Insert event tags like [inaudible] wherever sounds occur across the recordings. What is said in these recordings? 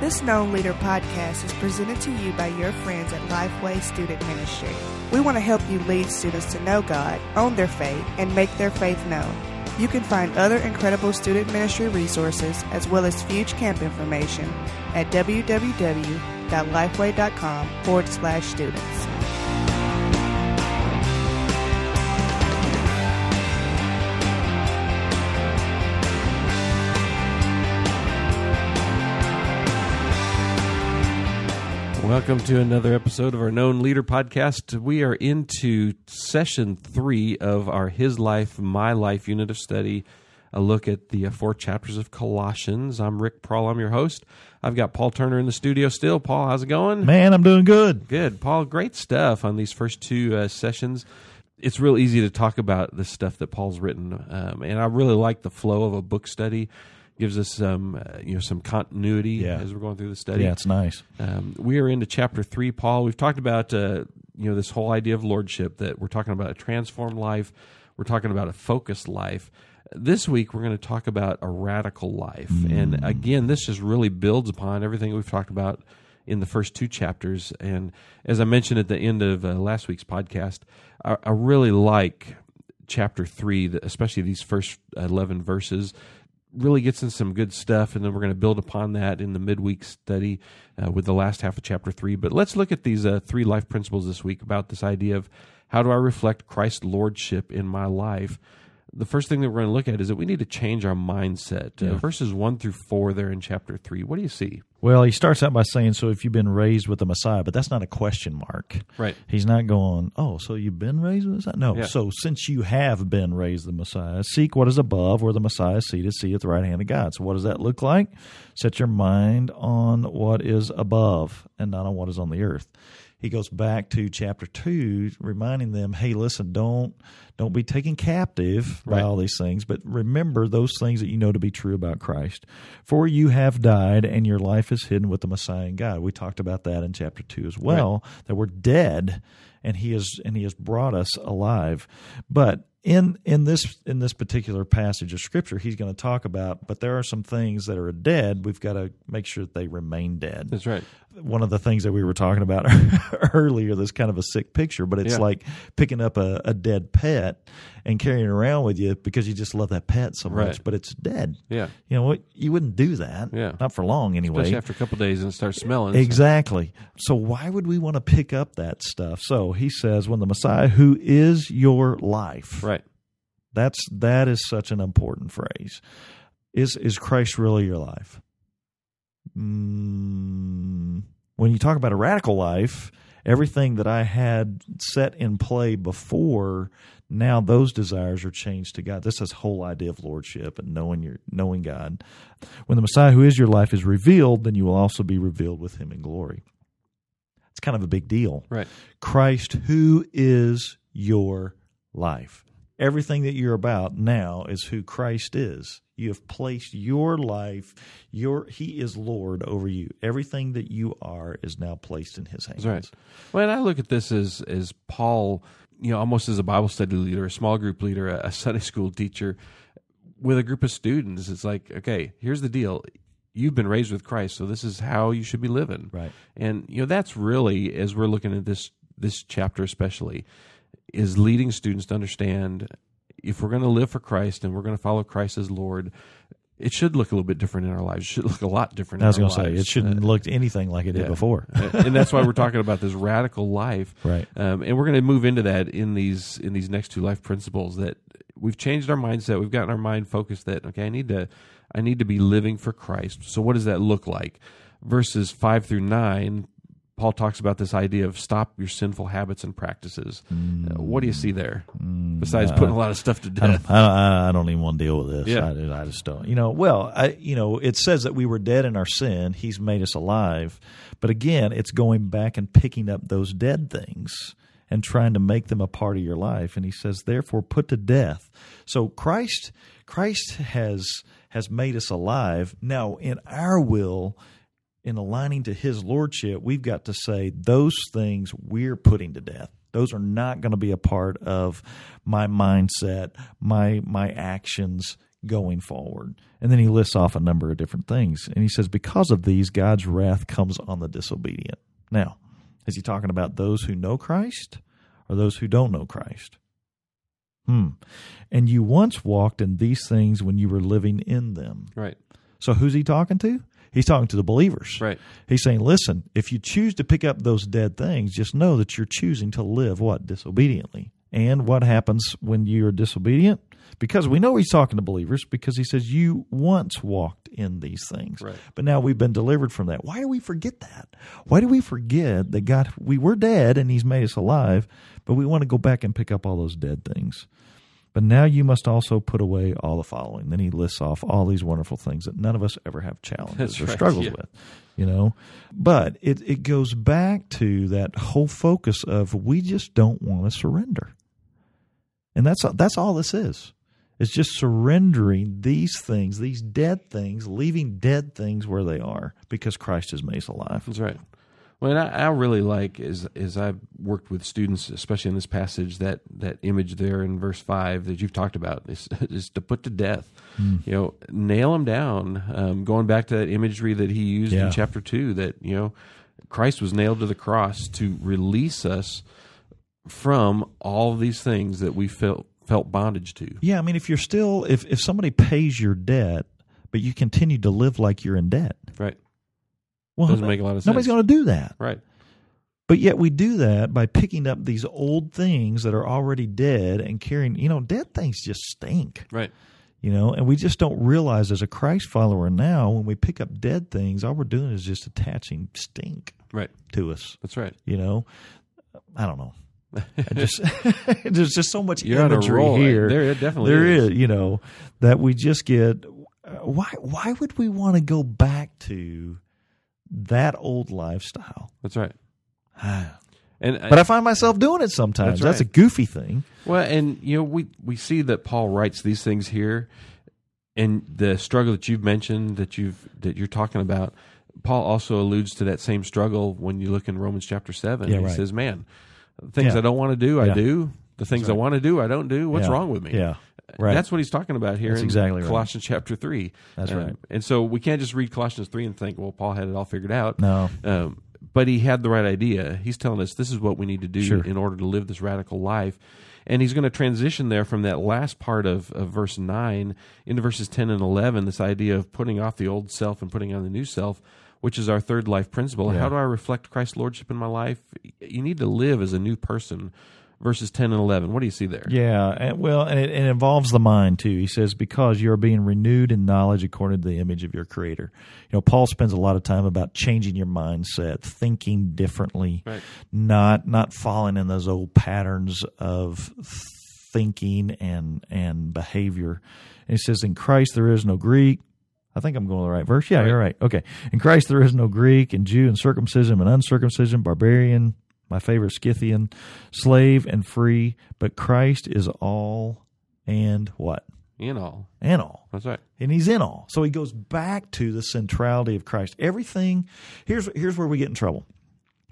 This Known Leader podcast is presented to you by your friends at Lifeway Student Ministry. We want to help you lead students to know God, own their faith, and make their faith known. You can find other incredible student ministry resources as well as Fuge Camp information at www.lifeway.com forward slash students. Welcome to another episode of our Known Leader podcast. We are into session three of our His Life, My Life unit of study, a look at the uh, four chapters of Colossians. I'm Rick Prawl, I'm your host. I've got Paul Turner in the studio still. Paul, how's it going? Man, I'm doing good. Good. Paul, great stuff on these first two uh, sessions. It's real easy to talk about the stuff that Paul's written, um, and I really like the flow of a book study gives us some uh, you know some continuity Yeah. as we're going through the study. Yeah, it's nice. Um, we are into chapter three, Paul. We've talked about uh, you know this whole idea of lordship that we're talking about a transformed life. We're talking about a focused life. This week we're going to talk about a radical life, and again, this just really builds upon everything we've talked about in the first two chapters. And as I mentioned at the end of uh, last week's podcast, I, I really like chapter three, especially these first eleven verses really gets in some good stuff, and then we're going to build upon that in the midweek study uh, with the last half of chapter three. But let's look at these uh, three life principles this week about this idea of how do I reflect Christ's lordship in my life. The first thing that we're going to look at is that we need to change our mindset. Uh, verses one through four there in chapter three. What do you see? Well, he starts out by saying, "So if you've been raised with the Messiah," but that's not a question mark. Right. He's not going, "Oh, so you've been raised with the Messiah?" No. Yeah. So since you have been raised with the Messiah, seek what is above, where the Messiah is seated, see at the right hand of God. So what does that look like? Set your mind on what is above and not on what is on the earth. He goes back to chapter two, reminding them, "Hey, listen, don't don't be taken captive by Right. all these things, but remember those things that you know to be true about Christ. For you have died, and your life is hidden with the Messiah in God." We talked about that in chapter two as well. That we're dead, and He is and He has brought us alive. But in in this in this particular passage of Scripture, He's going to talk about. But there are some things that are dead. We've got to make sure that they remain dead That's right. one of the things that we were talking about [laughs] earlier this kind of a sick picture but it's Yeah. like picking up a, a dead pet and carrying it around with you because you just love that pet so much Right. but it's dead Yeah. you know what you wouldn't do that Yeah. not for long anyway Especially after a couple days and it starts smelling. Exactly. So why would we want to pick up that stuff? So he says, when the Messiah, who is your life, Right. that's that is such an important phrase. Is is Christ really your life? Mm, when you talk about a radical life, everything that I had set in play before, now those desires are changed to God. This is whole idea of lordship and knowing your knowing God. When the Messiah, who is your life, is revealed, then you will also be revealed with Him in glory. It's kind of a big deal. Right. Christ, who is your life. Everything that you're about now is who Christ is. You have placed your life, your He is Lord over you. Everything that you are is now placed in His hands. That's right. Well, and I look at this as as Paul, you know, almost as a Bible study leader, a small group leader, a, a Sunday school teacher with a group of students. It's like, okay, here's the deal. You've been raised with Christ, so this is how you should be living. Right. And you know, that's really as we're looking at this this chapter especially is leading students to understand if we're going to live for Christ and we're going to follow Christ as Lord, it should look a little bit different in our lives. It should look a lot different. I was going to say, it shouldn't Uh, look anything like it did yeah. before. [laughs] and that's why we're talking about this radical life Right. um, and we're going to move into that in these in these next two life principles that we've changed our mindset we've gotten our mind focused that okay i need to i need to be living for christ so what does that look like verses 5 through 9 paul talks about this idea of stop your sinful habits and practices Uh, what do you see there besides putting a lot of stuff to I death don't, I, I don't even want to deal with this. Yeah. I, I just don't. You know, well, I, you know, it says that we were dead in our sin. He's made us alive. But again, it's going back and picking up those dead things and trying to make them a part of your life. And he says, therefore, put to death. So Christ, Christ has has made us alive. Now, in our will, in aligning to his lordship, we've got to say those things we're putting to death. Those are not going to be a part of my mindset, my my actions. going forward. And then he lists off a number of different things. And he says, Because of these, God's wrath comes on the disobedient. Now, is he talking about those who know Christ or those who don't know Christ? Hmm. And you once walked in these things when you were living in them. Right. So who's he talking to? He's talking to the believers. Right. He's saying, listen, if you choose to pick up those dead things, just know that you're choosing to live what? Disobediently. And what happens when you're disobedient? Because we know he's talking to believers because he says, You once walked in these things. Right. But now we've been delivered from that. Why do we forget that? Why do we forget that God, we were dead and he's made us alive, but we want to go back and pick up all those dead things? But now you must also put away all the following. Then he lists off all these wonderful things that none of us ever have challenges That's or right, struggles yeah. with, you know. But it, it goes back to that whole focus of we just don't want to surrender. And that's that's all this is. It's just surrendering these things, these dead things, leaving dead things where they are because Christ has made us alive. That's right. Well, and I, I really like is is I've worked with students, especially in this passage, that that image there in verse five that you've talked about is, [laughs] is to put to death. You know, nail them down. Um, going back to that imagery that he used Yeah. in chapter two, that you know, Christ was nailed to the cross to release us from all these things that we felt felt bondage to. Yeah, I mean, if you're still, if if somebody pays your debt, but you continue to live like you're in debt, Right. Well, Doesn't make a lot of sense. nobody's going to do that. Right. But yet we do that by picking up these old things that are already dead and carrying. You know, dead things just stink. Right. You know, and we just don't realize as a Christ follower now when we pick up dead things, all we're doing is just attaching stink Right. to us. That's right. You know, I don't know. [laughs] I just [laughs] there's just so much You're imagery here. There it definitely There is. is, you know, that we just get. uh, Why? Why would we want to go back to that old lifestyle? That's right. [sighs] And But I uh, find myself doing it sometimes. That's That's, right. a goofy thing. Well, and you know, we we see that Paul writes these things here, and the struggle that you've mentioned that you've that you're talking about. Paul also alludes to that same struggle when you look in Romans chapter seven. Yeah, he right. says, "Man, the things Yeah. I don't want to do, I Yeah. do. The things I want to do, I don't do. What's Yeah. wrong with me?" Yeah. Right. That's what he's talking about here That's in exactly right. Colossians chapter three. That's Um, right. And so we can't just read Colossians three and think, "Well, Paul had it all figured out." No. Um, but he had the right idea. He's telling us this is what we need to do Sure. in order to live this radical life. And he's going to transition there from that last part of, of verse 9 into verses 10 and 11, this idea of putting off the old self and putting on the new self, which is our third life principle. Yeah. How do I reflect Christ's lordship in my life? You need to live as a new person. Verses 10 and 11. What do you see there? Yeah, and, well, and it, it involves the mind too. He says because you are being renewed in knowledge according to the image of your Creator. You know, Paul spends a lot of time about changing your mindset, thinking differently, Right. not not falling in those old patterns of thinking and and behavior. And he says, "In Christ there is no Greek." I think I'm going to the right verse. Yeah, Right. you're right. Okay. In Christ there is no Greek and Jew and circumcision and uncircumcision, barbarian, my favorite Scythian, slave and free, but Christ is all and what? In all. In all. That's right. And he's in all. So he goes back to the centrality of Christ. Everything here's here's where we get in trouble.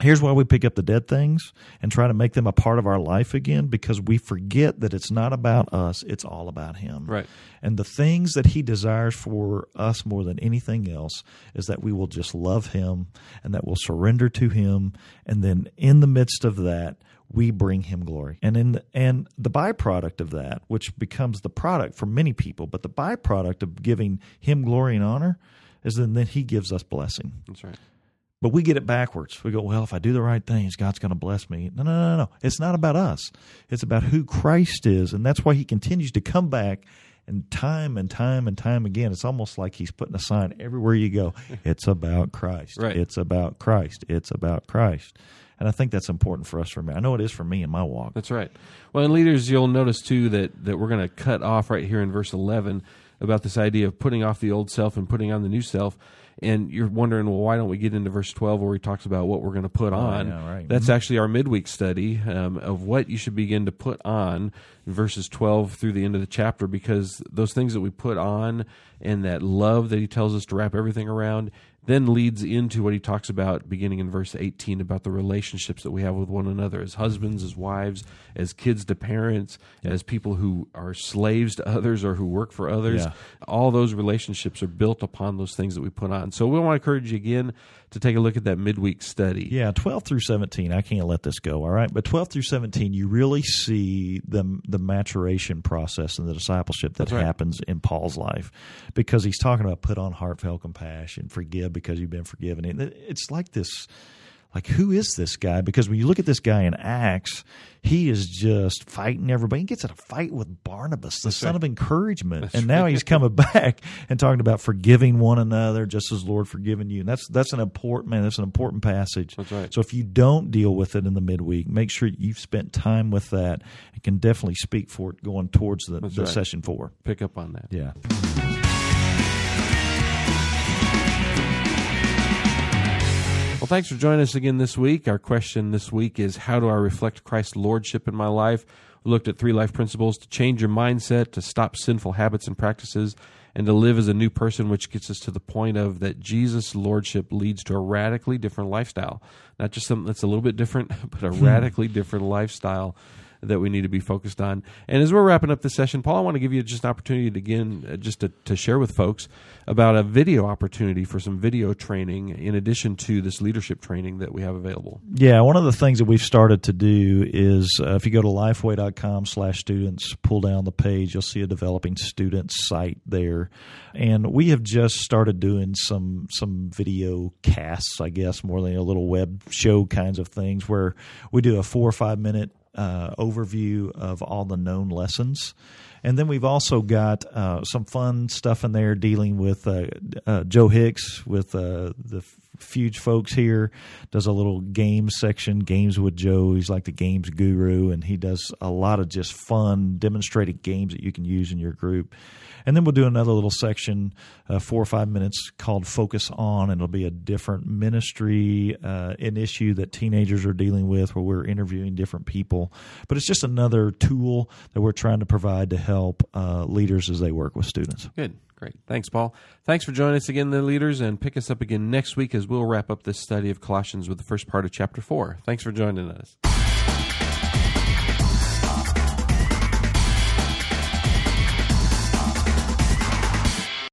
Here's why we pick up the dead things and try to make them a part of our life again because we forget that it's not about us, it's all about him. Right. And the things that he desires for us more than anything else is that we will just love him and that we'll surrender to him. And then in the midst of that, we bring him glory. And in the, and the byproduct of that, which becomes the product for many people, but the byproduct of giving him glory and honor is then, then he gives us blessing. That's right. But we get it backwards. We go, well, if I do the right things, God's going to bless me. No, no, no, no. It's not about us. It's about who Christ is. And that's why he continues to come back and time and time and time again. It's almost like he's putting a sign everywhere you go. [laughs] It's about Christ. Right. It's about Christ. It's about Christ. And I think that's important for us to remember. I know it is for me in my walk. That's right. Well, and leaders, you'll notice too that that we're going to cut off right here in verse eleven about this idea of putting off the old self and putting on the new self. And you're wondering, well, why don't we get into verse twelve where he talks about what we're going to put on? Oh, yeah, right. That's actually our midweek study um, of what you should begin to put on. Verses 12 through the end of the chapter because those things that we put on and that love that he tells us to wrap everything around then leads into what he talks about beginning in verse 18 about the relationships that we have with one another as husbands, as wives, as kids to parents, as people who are slaves to others or who work for others. Yeah. All those relationships are built upon those things that we put on. So we want to encourage you again to take a look at that midweek study. Yeah, 12 through 17. I can't let this go, all right? But 12 through 17, you really see the the maturation process and the discipleship that right. happens in Paul's life because he's talking about put on heartfelt compassion, forgive because you've been forgiven. And it's like this like who is this guy? Because when you look at this guy in Acts, he is just fighting everybody. He gets in a fight with Barnabas, the son right. of encouragement, and now he's coming [laughs] back and talking about forgiving one another, just as Lord forgiven you. And that's that's an important man. That's an important passage. That's right. So if you don't deal with it in the midweek, make sure you've spent time with that. It can definitely speak for it going towards the, the right. session four. Pick up on that. Yeah. Thanks for joining us again this week. Our question this week is How do I reflect Christ's Lordship in my life? We looked at three life principles to change your mindset, to stop sinful habits and practices, and to live as a new person, which gets us to the point of that Jesus' Lordship leads to a radically different lifestyle. Not just something that's a little bit different, [laughs] but a hmm. radically different lifestyle that we need to be focused on. And as we're wrapping up this session, Paul, I want to give you just an opportunity to, again, uh, just to, to share with folks about a video opportunity for some video training in addition to this leadership training that we have available. Yeah, one of the things that we've started to do is uh, if you go to lifeway.com slash students, pull down the page, you'll see a developing students site there. And we have just started doing some some video casts, I guess, more than a little web show kinds of things where we do a four or five minute uh, overview of all the known lessons. And then we've also got uh, some fun stuff in there dealing with uh, uh, Joe Hicks with uh, the Fuge folks here. Does a little game section, games with Joe. He's like the games guru, and he does a lot of just fun demonstrated games that you can use in your group. And then we'll do another little section, uh, four or five minutes, called Focus On, and it'll be a different ministry, uh, an issue that teenagers are dealing with where we're interviewing different people. But it's just another tool that we're trying to provide to help uh, leaders as they work with students. Good. Great. Thanks, Paul. Thanks for joining us again, the leaders, and pick us up again next week as we'll wrap up this study of Colossians with the first part of chapter 4. Thanks for joining us.